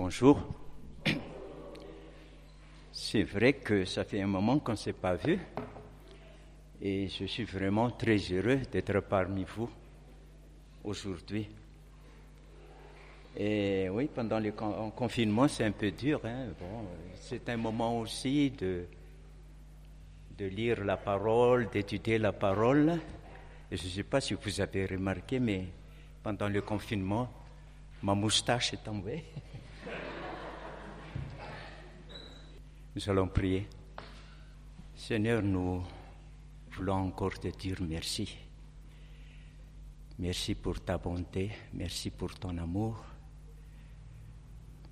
Bonjour. C'est vrai que ça fait un moment qu'on ne s'est pas vu et je suis vraiment très heureux d'être parmi vous aujourd'hui. Et oui, pendant le confinement, c'est un peu dur. Hein. C'est un moment aussi de, de lire la parole, d'étudier la parole. Je ne sais pas si vous avez remarqué, mais pendant le confinement, ma moustache est tombée. Nous allons prier. Seigneur, nous voulons encore te dire merci. Merci pour ta bonté, merci pour ton amour.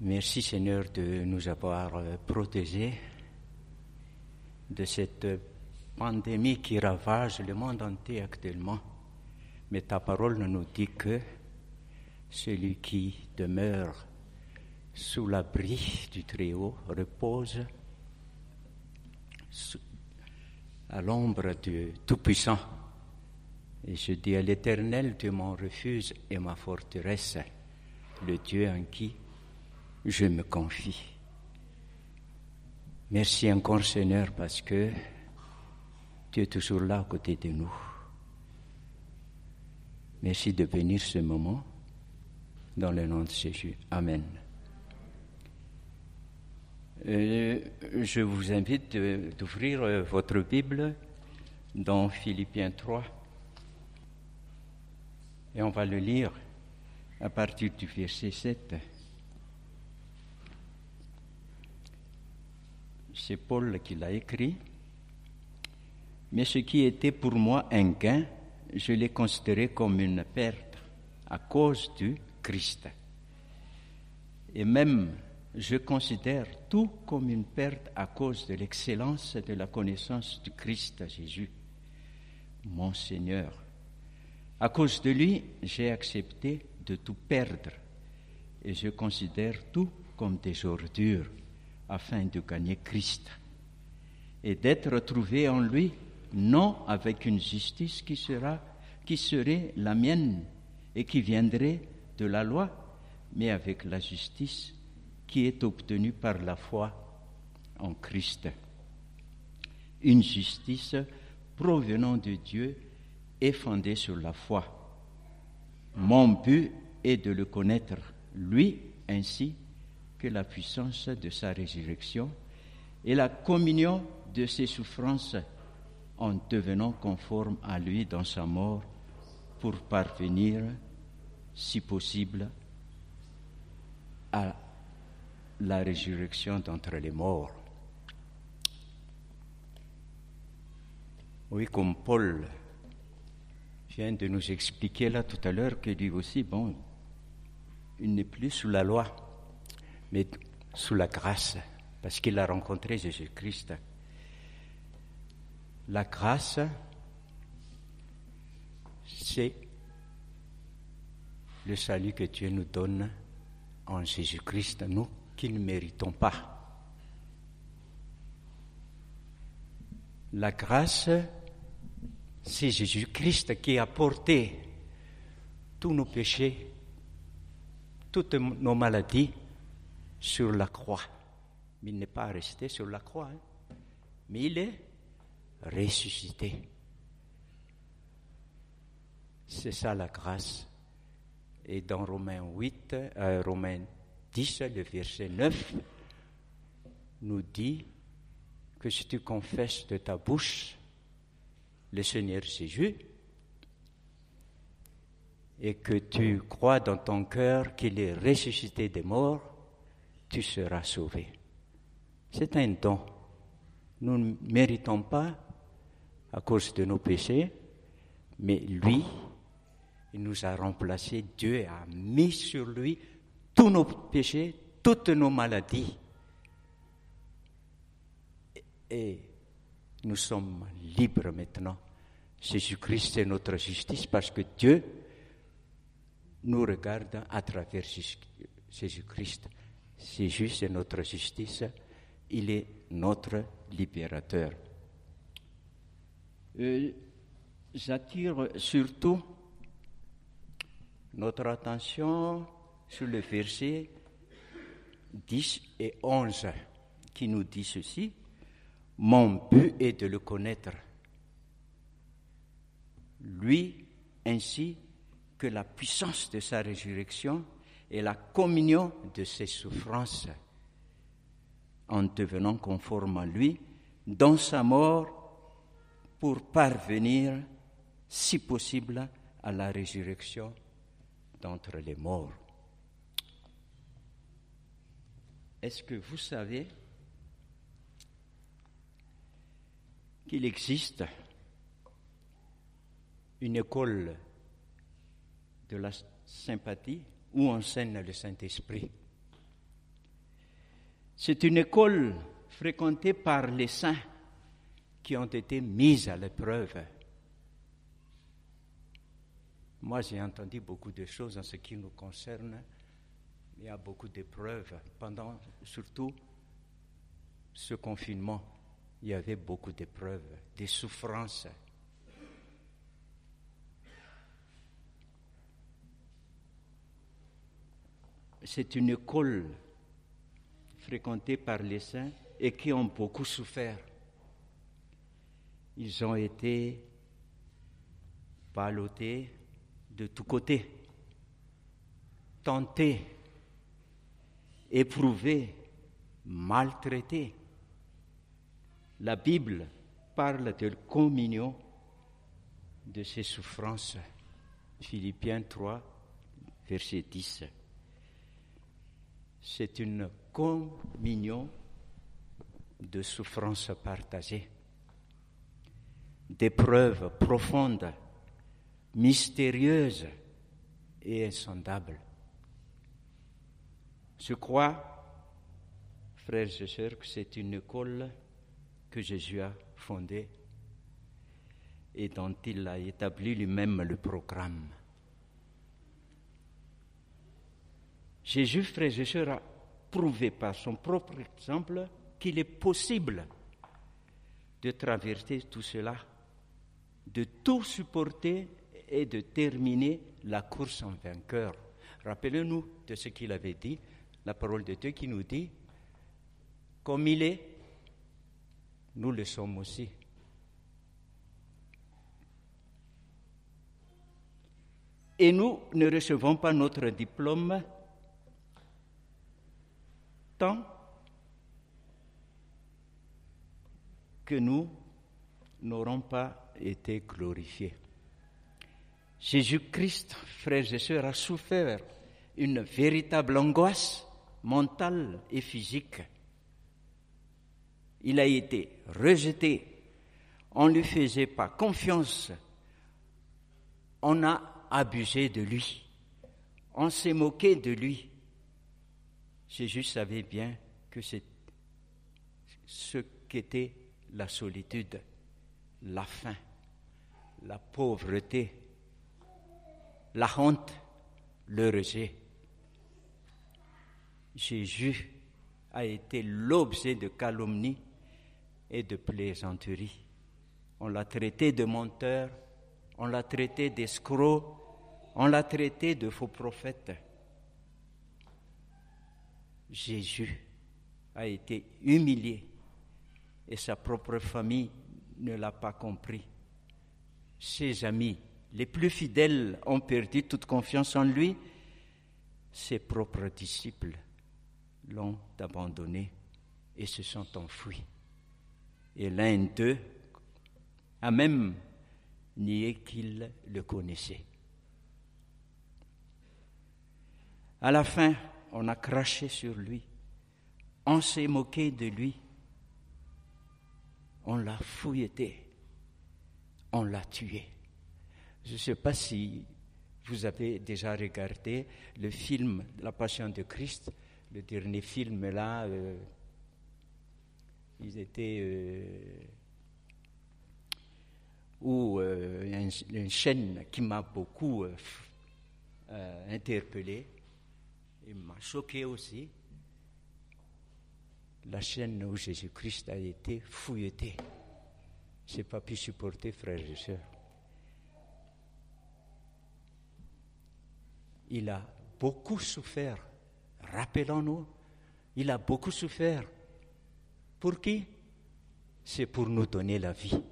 Merci Seigneur de nous avoir protégés de cette pandémie qui ravage le monde entier actuellement. Mais ta parole nous dit que celui qui demeure sous l'abri du Très-Haut repose à l'ombre du Tout-Puissant. Et je dis à l'Éternel, tu mon refuge et ma forteresse, le Dieu en qui je me confie. Merci encore Seigneur parce que tu es toujours là à côté de nous. Merci de venir ce moment dans le nom de Jésus. Amen. Euh, je vous invite d'ouvrir euh, votre Bible dans Philippiens 3 et on va le lire à partir du verset 7. C'est Paul qui l'a écrit. Mais ce qui était pour moi un gain, je l'ai considéré comme une perte à cause du Christ. Et même je considère tout comme une perte à cause de l'excellence de la connaissance du Christ Jésus, mon Seigneur. À cause de lui, j'ai accepté de tout perdre et je considère tout comme des ordures afin de gagner Christ et d'être trouvé en lui, non avec une justice qui sera, qui serait la mienne et qui viendrait de la loi, mais avec la justice qui est obtenue par la foi en Christ. Une justice provenant de Dieu et fondée sur la foi. Mon but est de le connaître, lui ainsi que la puissance de sa résurrection et la communion de ses souffrances en devenant conforme à lui dans sa mort pour parvenir, si possible, à la résurrection d'entre les morts. Oui, comme Paul vient de nous expliquer là tout à l'heure que lui aussi, bon, il n'est plus sous la loi, mais sous la grâce, parce qu'il a rencontré Jésus-Christ. La grâce, c'est le salut que Dieu nous donne en Jésus-Christ, nous qui ne méritons pas. La grâce, c'est Jésus-Christ qui a porté tous nos péchés, toutes nos maladies sur la croix. Mais il n'est pas resté sur la croix, hein. mais il est ressuscité. C'est ça la grâce. Et dans Romains 8, euh, Romains 10, le verset 9, nous dit que si tu confesses de ta bouche le Seigneur Jésus et que tu crois dans ton cœur qu'il est ressuscité des morts, tu seras sauvé. C'est un don. Nous ne méritons pas à cause de nos péchés, mais lui, il nous a remplacés, Dieu a mis sur lui tous nos péchés, toutes nos maladies. Et nous sommes libres maintenant. Jésus-Christ est notre justice parce que Dieu nous regarde à travers Jésus-Christ. Jésus est notre justice, il est notre libérateur. J'attire surtout notre attention sur le verset 10 et 11 qui nous dit ceci. Mon but est de le connaître, lui ainsi que la puissance de sa résurrection et la communion de ses souffrances, en devenant conforme à lui dans sa mort pour parvenir, si possible, à la résurrection d'entre les morts. Est-ce que vous savez qu'il existe une école de la sympathie où enseigne le Saint-Esprit? C'est une école fréquentée par les saints qui ont été mis à l'épreuve. Moi, j'ai entendu beaucoup de choses en ce qui nous concerne. Il y a beaucoup d'épreuves pendant surtout ce confinement il y avait beaucoup d'épreuves, des souffrances. C'est une école fréquentée par les saints et qui ont beaucoup souffert. Ils ont été ballottés de tous côtés, tentés, éprouvés, maltraités. La Bible parle de communion de ses souffrances. Philippiens 3, verset 10. C'est une communion de souffrances partagées, d'épreuves profondes, mystérieuses et insondables. Je crois, frères et sœurs, que c'est une école que Jésus a fondé et dont il a établi lui-même le programme. Jésus, frère et a prouvé par son propre exemple qu'il est possible de traverser tout cela, de tout supporter et de terminer la course en vainqueur. Rappelez-nous de ce qu'il avait dit, la parole de Dieu qui nous dit, comme il est, nous le sommes aussi. Et nous ne recevons pas notre diplôme tant que nous n'aurons pas été glorifiés. Jésus-Christ, frères et sœurs, a souffert une véritable angoisse mentale et physique il a été rejeté, on ne lui faisait pas confiance, on a abusé de lui, on s'est moqué de lui. Jésus savait bien que c'est ce qu'était la solitude, la faim, la pauvreté, la honte, le rejet. Jésus a été l'objet de calomnie et de plaisanterie. On l'a traité de menteur, on l'a traité d'escroc, on l'a traité de faux prophète. Jésus a été humilié et sa propre famille ne l'a pas compris. Ses amis, les plus fidèles, ont perdu toute confiance en lui. Ses propres disciples l'ont abandonné et se sont enfuis et l'un d'eux a même nié qu'il le connaissait. À la fin, on a craché sur lui, on s'est moqué de lui, on l'a fouillé, on l'a tué. Je ne sais pas si vous avez déjà regardé le film La Passion de Christ, le dernier film là, euh, ils étaient euh, ou euh, une, chaîne qui m'a beaucoup euh, interpellé et m'a choqué aussi. La chaîne où Jésus-Christ a été fouilleté. Je n'ai pas pu supporter, frères et sœurs. Il a beaucoup souffert. Rappelons-nous Il a beaucoup souffert. Pour qui? C'est pour nous donner la vie.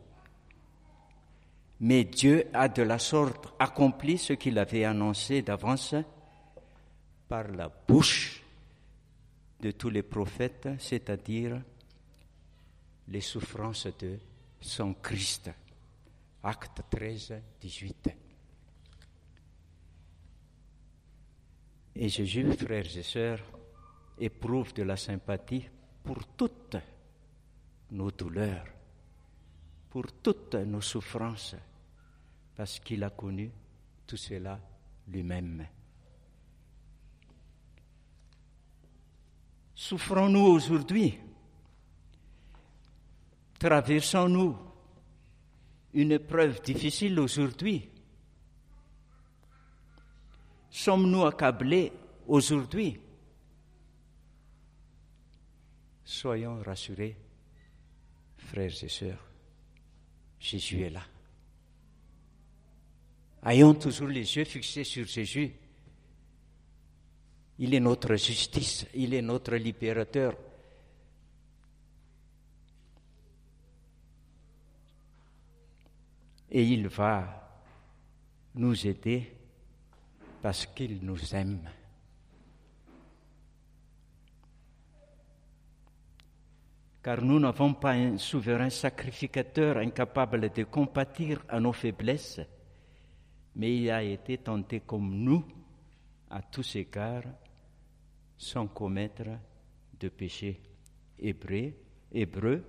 Mais Dieu a de la sorte accompli ce qu'il avait annoncé d'avance par la bouche de tous les prophètes, c'est-à-dire les souffrances de son Christ. Acte 13, 18. Et Jésus, frères et sœurs, éprouve de la sympathie pour toutes nos douleurs, pour toutes nos souffrances, parce qu'il a connu tout cela lui-même. Souffrons-nous aujourd'hui? Traversons-nous une épreuve difficile aujourd'hui? Sommes-nous accablés aujourd'hui? Soyons rassurés, frères et sœurs, Jésus est là. Ayons toujours les yeux fixés sur Jésus. Il est notre justice, il est notre libérateur. Et il va nous aider parce qu'il nous aime. car nous n'avons pas un souverain sacrificateur incapable de compatir à nos faiblesses, mais il a été tenté comme nous, à tous égards, sans commettre de péché. Hébreu, Hébreu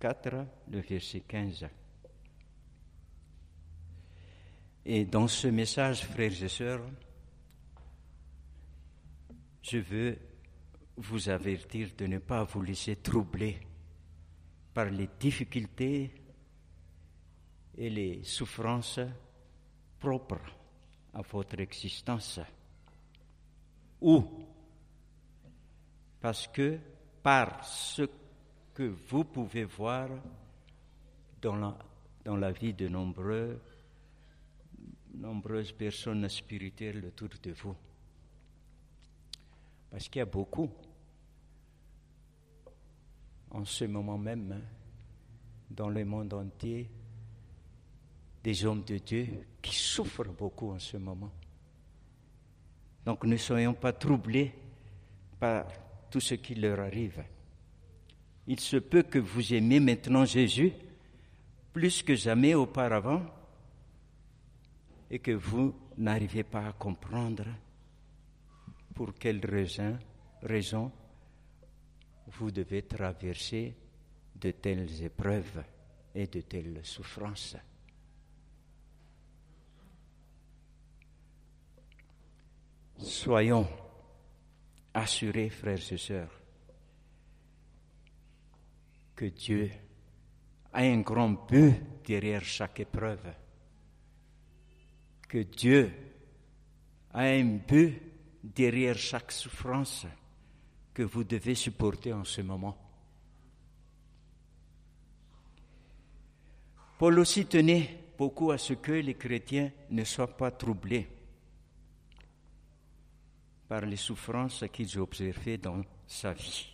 4, le verset 15. Et dans ce message, frères et sœurs, je veux vous avertir de ne pas vous laisser troubler par les difficultés et les souffrances propres à votre existence. Ou parce que par ce que vous pouvez voir dans la, dans la vie de nombreux, nombreuses personnes spirituelles autour de vous. Parce qu'il y a beaucoup en ce moment même hein, dans le monde entier des hommes de Dieu qui souffrent beaucoup en ce moment. Donc ne soyons pas troublés par tout ce qui leur arrive. Il se peut que vous aimiez maintenant Jésus plus que jamais auparavant et que vous n'arrivez pas à comprendre pour quelle raison, raison vous devez traverser de telles épreuves et de telles souffrances. Soyons assurés, frères et sœurs, que Dieu a un grand but derrière chaque épreuve, que Dieu a un but derrière chaque souffrance que vous devez supporter en ce moment. Paul aussi tenait beaucoup à ce que les chrétiens ne soient pas troublés par les souffrances qu'ils observaient dans sa vie.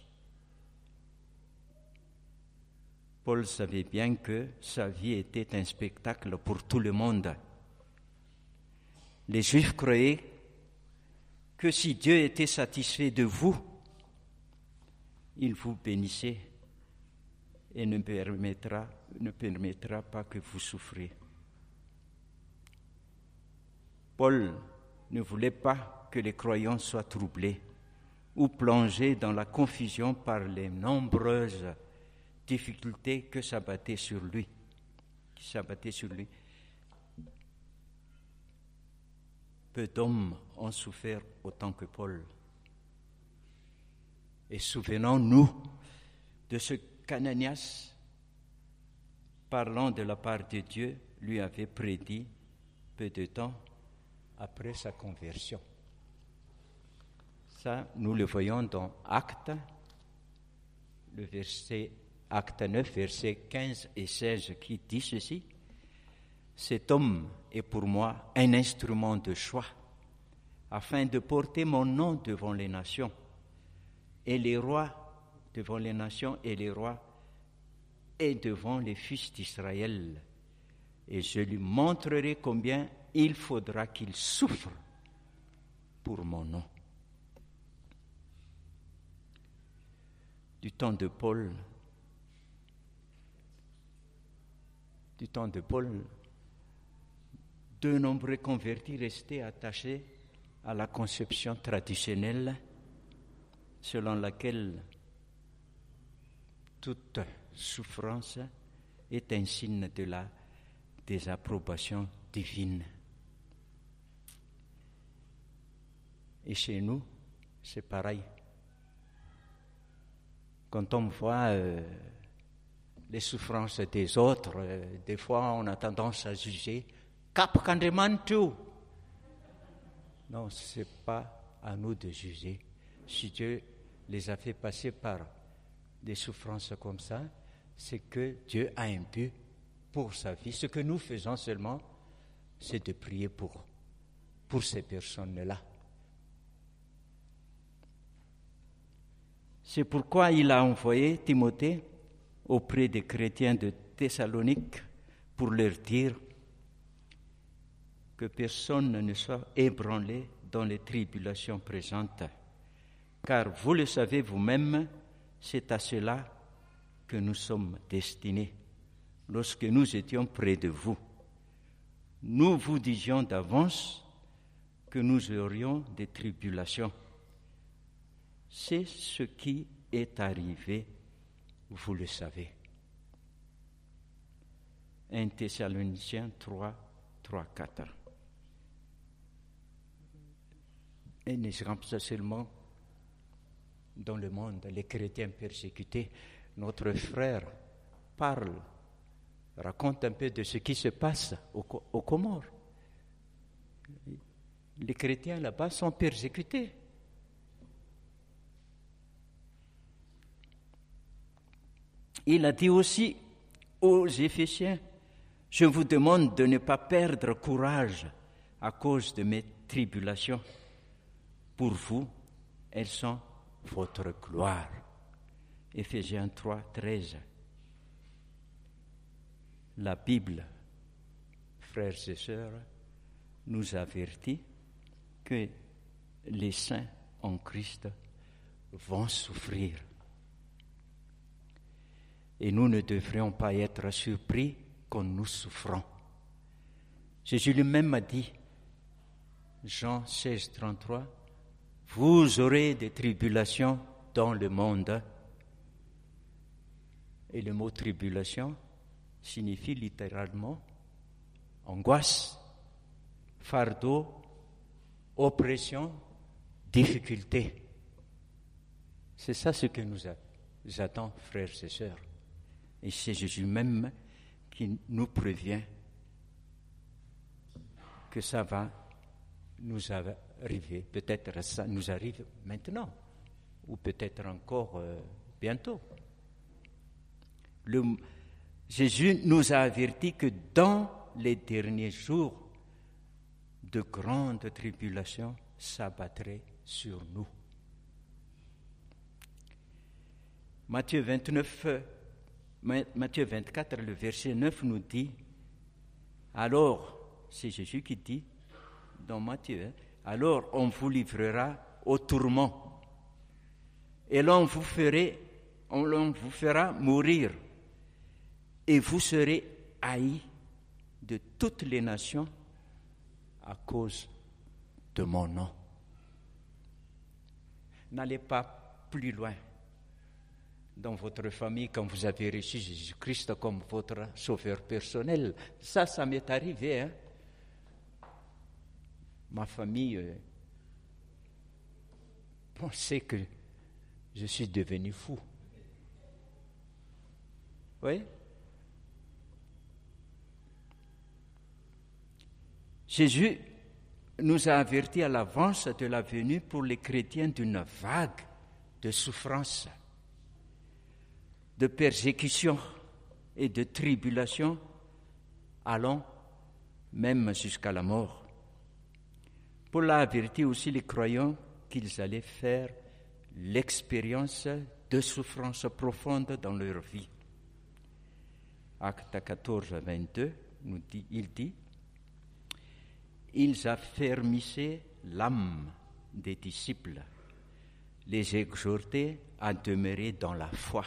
Paul savait bien que sa vie était un spectacle pour tout le monde. Les Juifs croyaient que si Dieu était satisfait de vous, il vous bénissait et ne permettra, pas que vous souffriez. Paul ne voulait pas que les croyants soient troublés ou plongés dans la confusion par les nombreuses difficultés que s'abattaient qui s'abattaient sur lui. Peu d'hommes ont souffert autant que Paul. Et souvenons-nous de ce qu'Ananias, parlant de la part de Dieu, lui avait prédit peu de temps après sa conversion. Ça, nous le voyons dans Acte, le verset Acte 9, versets 15 et 16, qui dit ceci. Cet homme est pour moi un instrument de choix afin de porter mon nom devant les nations et les rois, devant les nations et les rois, et devant les fils d'Israël. Et je lui montrerai combien il faudra qu'il souffre pour mon nom. Du temps de Paul, du temps de Paul, de nombreux convertis restaient attachés à la conception traditionnelle selon laquelle toute souffrance est un signe de la désapprobation divine. Et chez nous, c'est pareil. Quand on voit euh, les souffrances des autres, euh, des fois on a tendance à juger. Cap tout. Non, ce n'est pas à nous de juger. Si Dieu les a fait passer par des souffrances comme ça, c'est que Dieu a un pour sa vie. Ce que nous faisons seulement, c'est de prier pour, pour ces personnes-là. C'est pourquoi il a envoyé Timothée auprès des chrétiens de Thessalonique pour leur dire que personne ne soit ébranlé dans les tribulations présentes. Car vous le savez vous-même, c'est à cela que nous sommes destinés lorsque nous étions près de vous. Nous vous disions d'avance que nous aurions des tribulations. C'est ce qui est arrivé, vous le savez. 1 Thessaloniciens 3, 3, 4. Un exemple seulement dans le monde, les chrétiens persécutés, notre frère parle, raconte un peu de ce qui se passe aux, Comores. Les chrétiens là-bas sont persécutés. Il a dit aussi aux Éphésiens, je vous demande de ne pas perdre courage à cause de mes tribulations. Pour vous, elles sont votre gloire. Éphésiens 3, 13. La Bible, frères et sœurs, nous avertit que les saints en Christ vont souffrir. Et nous ne devrions pas être surpris quand nous souffrons. Jésus lui-même a dit, Jean 16, 33, vous aurez des tribulations dans le monde. Et le mot tribulation signifie littéralement angoisse, fardeau, oppression, difficulté. C'est ça ce que nous attend, frères et sœurs. Et c'est Jésus même qui nous prévient que ça va nous Peut-être ça nous arrive maintenant, ou peut-être encore euh, bientôt. Jésus nous a averti que dans les derniers jours, de grandes tribulations s'abattraient sur nous. Matthieu 29, Matthieu 24, le verset 9 nous dit, alors, c'est Jésus qui dit, dans Matthieu, hein. Alors on vous livrera au tourment. Et l'on vous, vous fera mourir. Et vous serez haïs de toutes les nations à cause de mon nom. N'allez pas plus loin dans votre famille quand vous avez reçu Jésus-Christ comme votre sauveur personnel. Ça, ça m'est arrivé. Hein? Ma famille euh, pensait que je suis devenu fou. Oui Jésus nous a avertis à l'avance de la venue pour les chrétiens d'une vague de souffrance, de persécution et de tribulation, allant même jusqu'à la mort. Paul a averti aussi les croyants qu'ils allaient faire l'expérience de souffrances profondes dans leur vie. Acte 14, 22, nous dit, il dit, ils affermissaient l'âme des disciples, les exhortaient à demeurer dans la foi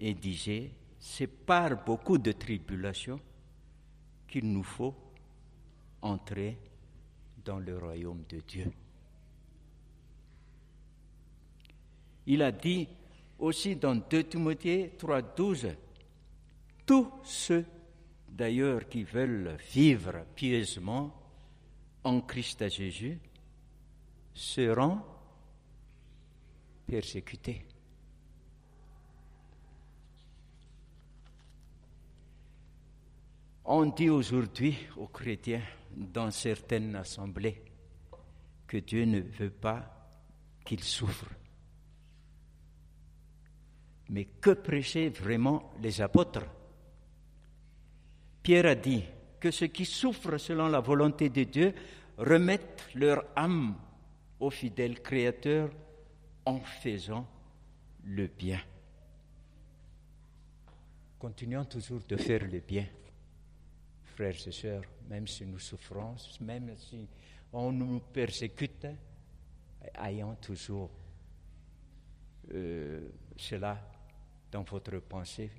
et disaient, c'est par beaucoup de tribulations qu'il nous faut entrer dans le royaume de Dieu. Il a dit aussi dans 2 Timothée 3.12, tous ceux d'ailleurs qui veulent vivre pieusement en Christ Jésus seront persécutés. On dit aujourd'hui aux chrétiens dans certaines assemblées que Dieu ne veut pas qu'ils souffrent. Mais que prêchaient vraiment les apôtres? Pierre a dit que ceux qui souffrent selon la volonté de Dieu remettent leur âme au fidèle Créateur en faisant le bien. Continuons toujours de faire le bien, frères et sœurs, même si nous souffrons, même si on nous persécute, ayons toujours euh, cela dans votre pensée.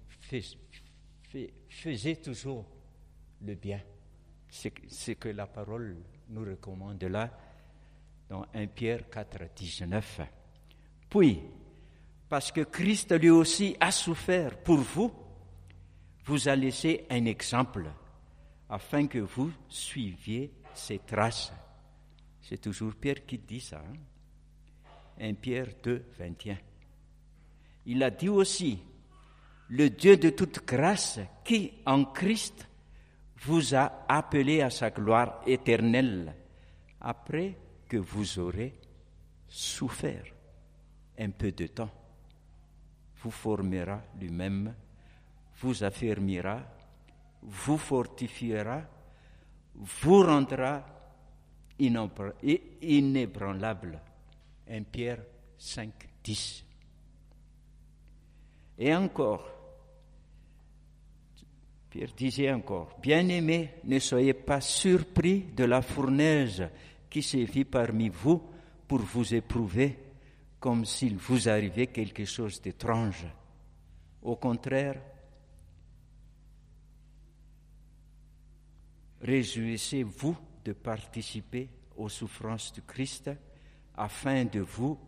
Faisez toujours le bien. C'est ce que la parole nous recommande là dans 1 Pierre 4, 19. Puis, parce que Christ lui aussi a souffert pour vous, vous a laissé un exemple afin que vous suiviez ses traces. C'est toujours Pierre qui dit ça. 1 hein. Pierre 2, 21. Il a dit aussi, le Dieu de toute grâce qui en Christ vous a appelé à sa gloire éternelle après que vous aurez souffert un peu de temps, vous formera lui-même, vous affirmera, vous fortifiera, vous rendra inébranlable. 1 Pierre 5, 10. Et encore, Pierre disait encore, Bien-aimés, ne soyez pas surpris de la fournaise qui sévit parmi vous pour vous éprouver comme s'il vous arrivait quelque chose d'étrange. Au contraire, réjouissez-vous de participer aux souffrances du Christ afin de vous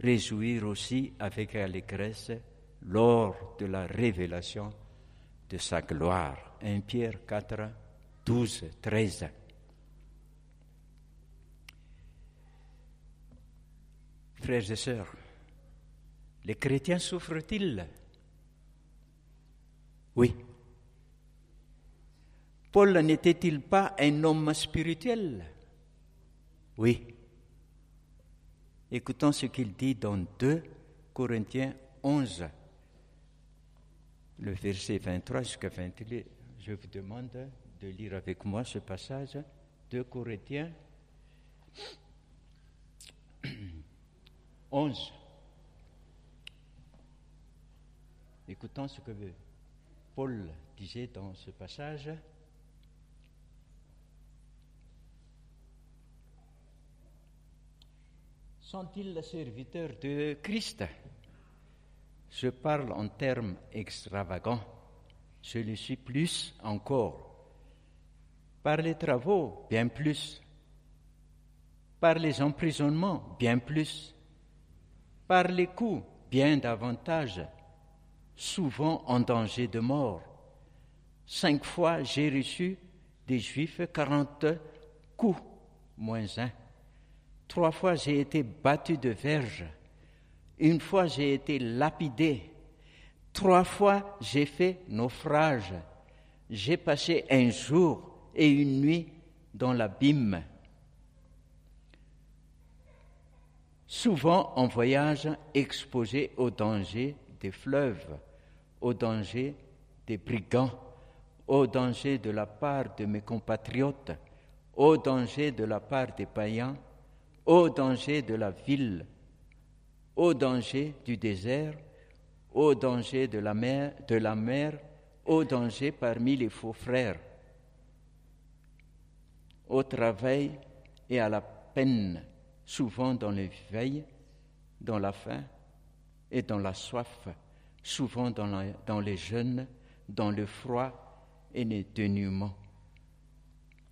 réjouir aussi avec allégresse lors de la révélation de sa gloire. 1 Pierre 4, 12, 13. Frères et sœurs, les chrétiens souffrent-ils? Oui. Paul n'était-il pas un homme spirituel? Oui. Écoutons ce qu'il dit dans 2 Corinthiens 11 le verset 23 jusqu'à 28, je vous demande de lire avec moi ce passage de Corinthiens 11. Écoutons ce que Paul disait dans ce passage. Sont-ils les serviteurs de Christ je parle en termes extravagants. Suis plus encore. Par les travaux, bien plus. Par les emprisonnements, bien plus. Par les coups, bien davantage. Souvent en danger de mort. Cinq fois, j'ai reçu des Juifs quarante coups, moins un. Trois fois, j'ai été battu de verge. Une fois j'ai été lapidé. Trois fois j'ai fait naufrage. J'ai passé un jour et une nuit dans l'abîme. Souvent en voyage exposé au danger des fleuves, au danger des brigands, au danger de la part de mes compatriotes, au danger de la part des païens, au danger de la ville, au danger du désert, au danger de la mer, de la mer, au danger parmi les faux frères, au travail et à la peine, souvent dans les veilles, dans la faim et dans la soif, souvent dans, les jeûnes, dans le froid et les dénuements.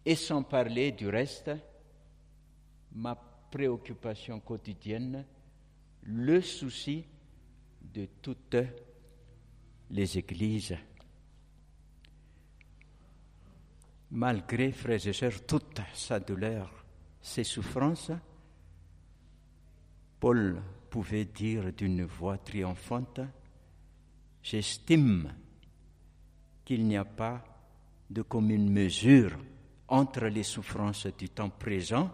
Et sans parler du reste, ma préoccupation quotidienne, le souci de toutes les églises. Malgré, frères et sœurs, toute sa douleur, ses souffrances, Paul pouvait dire d'une voix triomphante, J'estime qu'il n'y a pas de commune mesure entre les souffrances du temps présent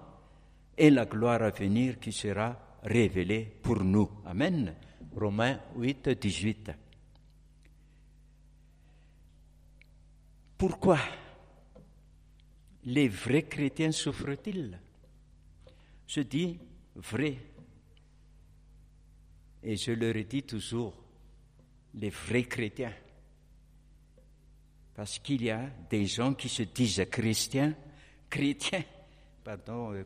et la gloire à venir qui sera révélée pour nous. Amen. Romains 8, 18. Pourquoi les vrais chrétiens souffrent-ils? Je dis vrai. Et je leur dis toujours, les vrais chrétiens. Parce qu'il y a des gens qui se disent chrétiens, chrétiens, pardon, euh,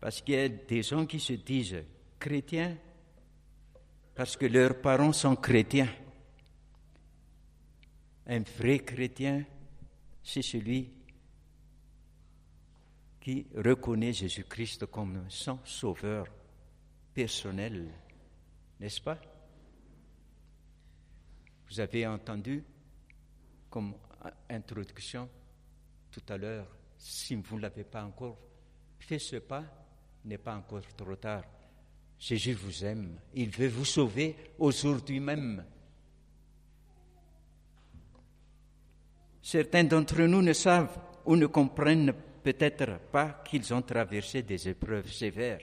Parce qu'il y a des gens qui se disent chrétiens parce que leurs parents sont chrétiens. Un vrai chrétien, c'est celui qui reconnaît Jésus-Christ comme son sauveur personnel, n'est-ce pas? Vous avez entendu comme introduction tout à l'heure, si vous ne l'avez pas encore fait ce pas, n'est pas encore trop tard. Jésus vous aime, il veut vous sauver aujourd'hui même. Certains d'entre nous ne savent ou ne comprennent peut-être pas qu'ils ont traversé des épreuves sévères.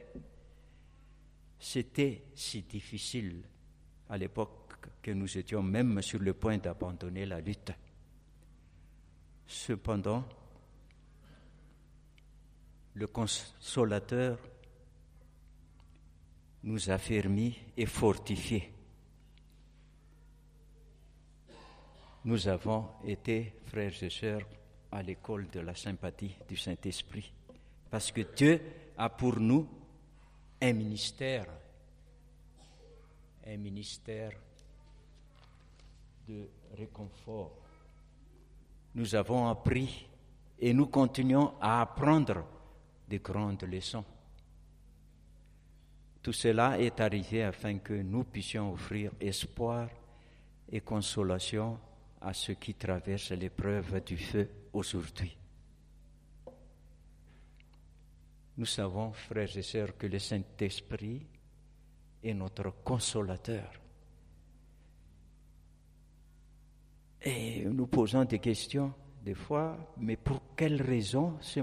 C'était si difficile à l'époque que nous étions même sur le point d'abandonner la lutte. Cependant, le consolateur nous a fermis et fortifiés. Nous avons été, frères et sœurs, à l'école de la sympathie du Saint-Esprit, parce que Dieu a pour nous un ministère, un ministère de réconfort. Nous avons appris et nous continuons à apprendre de grandes leçons. Tout cela est arrivé afin que nous puissions offrir espoir et consolation à ceux qui traversent l'épreuve du feu aujourd'hui. Nous savons, frères et sœurs, que le Saint-Esprit est notre consolateur. Et nous posons des questions des fois, mais pour quelle raison se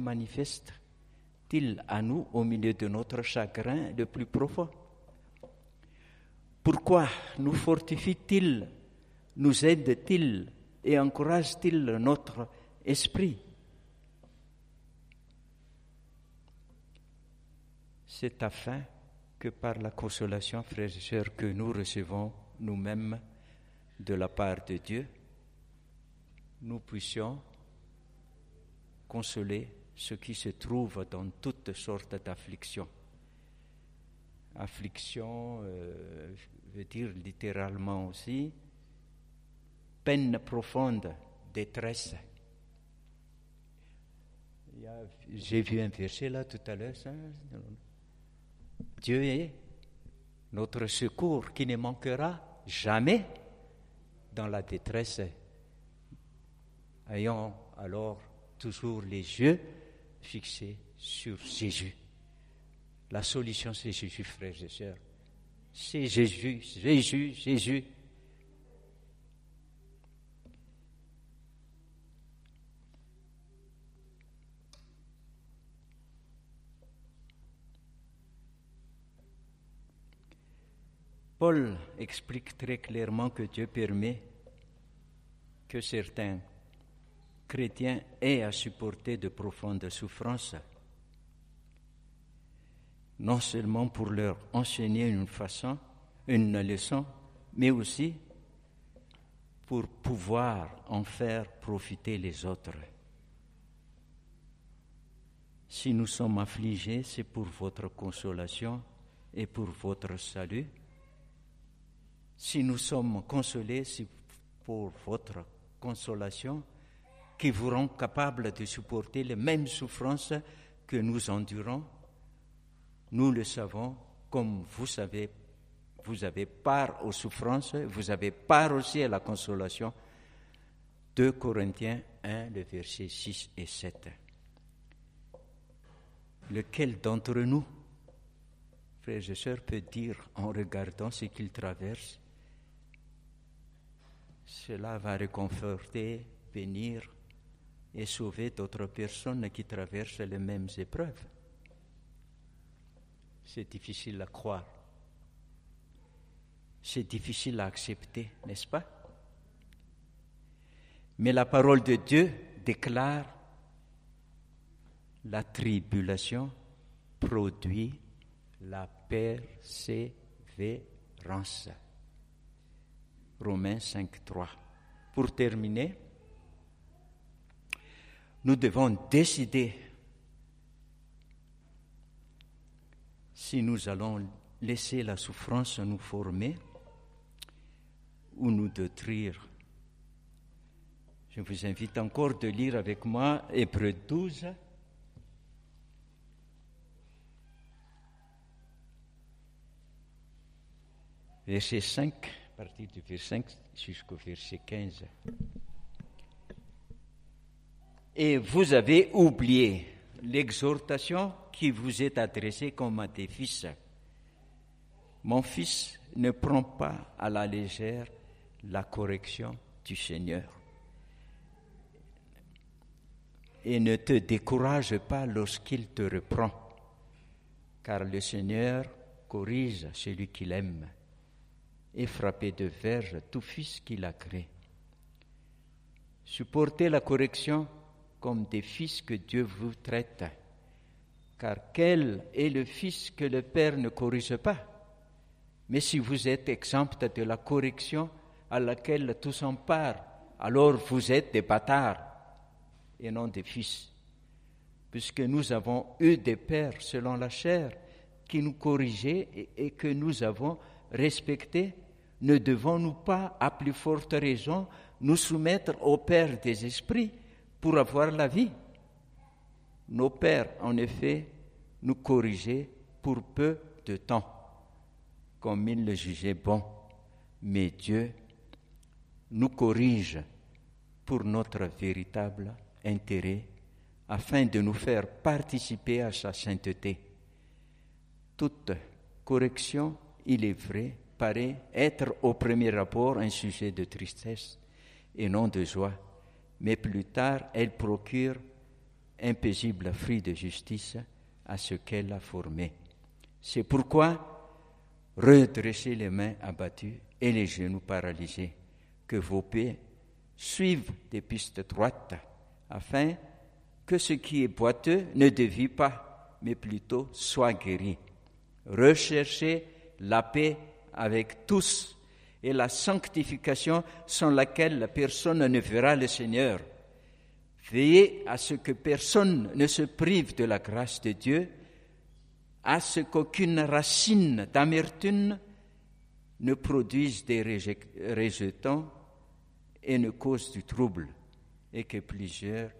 à nous au milieu de notre chagrin le plus profond. Pourquoi nous fortifie-t-il, nous aide-t-il et encourage-t-il notre esprit? C'est afin que par la consolation, frères et sœurs, que nous recevons nous-mêmes de la part de Dieu, nous puissions consoler ceux qui se trouvent dans toutes sortes d'afflictions. Affliction euh, veut dire littéralement aussi peine profonde, détresse. J'ai vu un verset là tout à l'heure. Dieu est notre secours qui ne manquera jamais dans la détresse Ayons alors toujours les yeux fixés sur Jésus. La solution, c'est Jésus, frères et sœurs. C'est Jésus, Jésus, Jésus. Paul explique très clairement que Dieu permet que certains chrétien est à supporter de profondes souffrances. non seulement pour leur enseigner une façon, une leçon, mais aussi pour pouvoir en faire profiter les autres. Si nous sommes affligés, c'est pour votre consolation et pour votre salut. Si nous sommes consolés, c'est pour votre consolation qui vous rend capable de supporter les mêmes souffrances que nous endurons. Nous le savons, comme vous savez, vous avez part aux souffrances, vous avez part aussi à la consolation. 2 Corinthiens 1, le verset 6 et 7. Lequel d'entre nous, frères et sœurs, peut dire en regardant ce qu'il traverse, cela va réconforter, bénir et sauver d'autres personnes qui traversent les mêmes épreuves. C'est difficile à croire. C'est difficile à accepter, n'est-ce pas? Mais la parole de Dieu déclare la tribulation produit la persévérance. Romains 5, 3. Pour terminer, nous devons décider si nous allons laisser la souffrance nous former ou nous détruire. Je vous invite encore de lire avec moi Hébreu 12. Verset 5, à partir du verset 5 jusqu'au verset 15. Et vous avez oublié l'exhortation qui vous est adressée comme à des fils. Mon fils, ne prends pas à la légère la correction du Seigneur. Et ne te décourage pas lorsqu'il te reprend, car le Seigneur corrige celui qu'il aime et frappé de verge tout fils qu'il a créé. Supportez la correction comme des fils que Dieu vous traite. Car quel est le fils que le Père ne corrige pas? Mais si vous êtes exempt de la correction à laquelle tous part, alors vous êtes des bâtards et non des fils. Puisque nous avons eu des pères selon la chair qui nous corrigeaient et que nous avons respectés, ne devons-nous pas, à plus forte raison, nous soumettre au Père des esprits pour avoir la vie. Nos pères, en effet, nous corrigeaient pour peu de temps, comme ils le jugeaient bon. Mais Dieu nous corrige pour notre véritable intérêt, afin de nous faire participer à sa sainteté. Toute correction, il est vrai, paraît être au premier rapport un sujet de tristesse et non de joie mais plus tard elle procure un paisible fruit de justice à ce qu'elle a formé. C'est pourquoi redressez les mains abattues et les genoux paralysés, que vos pieds suivent des pistes droites, afin que ce qui est boiteux ne dévie pas, mais plutôt soit guéri. Recherchez la paix avec tous et la sanctification sans laquelle la personne ne verra le Seigneur. Veillez à ce que personne ne se prive de la grâce de Dieu, à ce qu'aucune racine d'amertume ne produise des rejetons et ne cause du trouble, et que plusieurs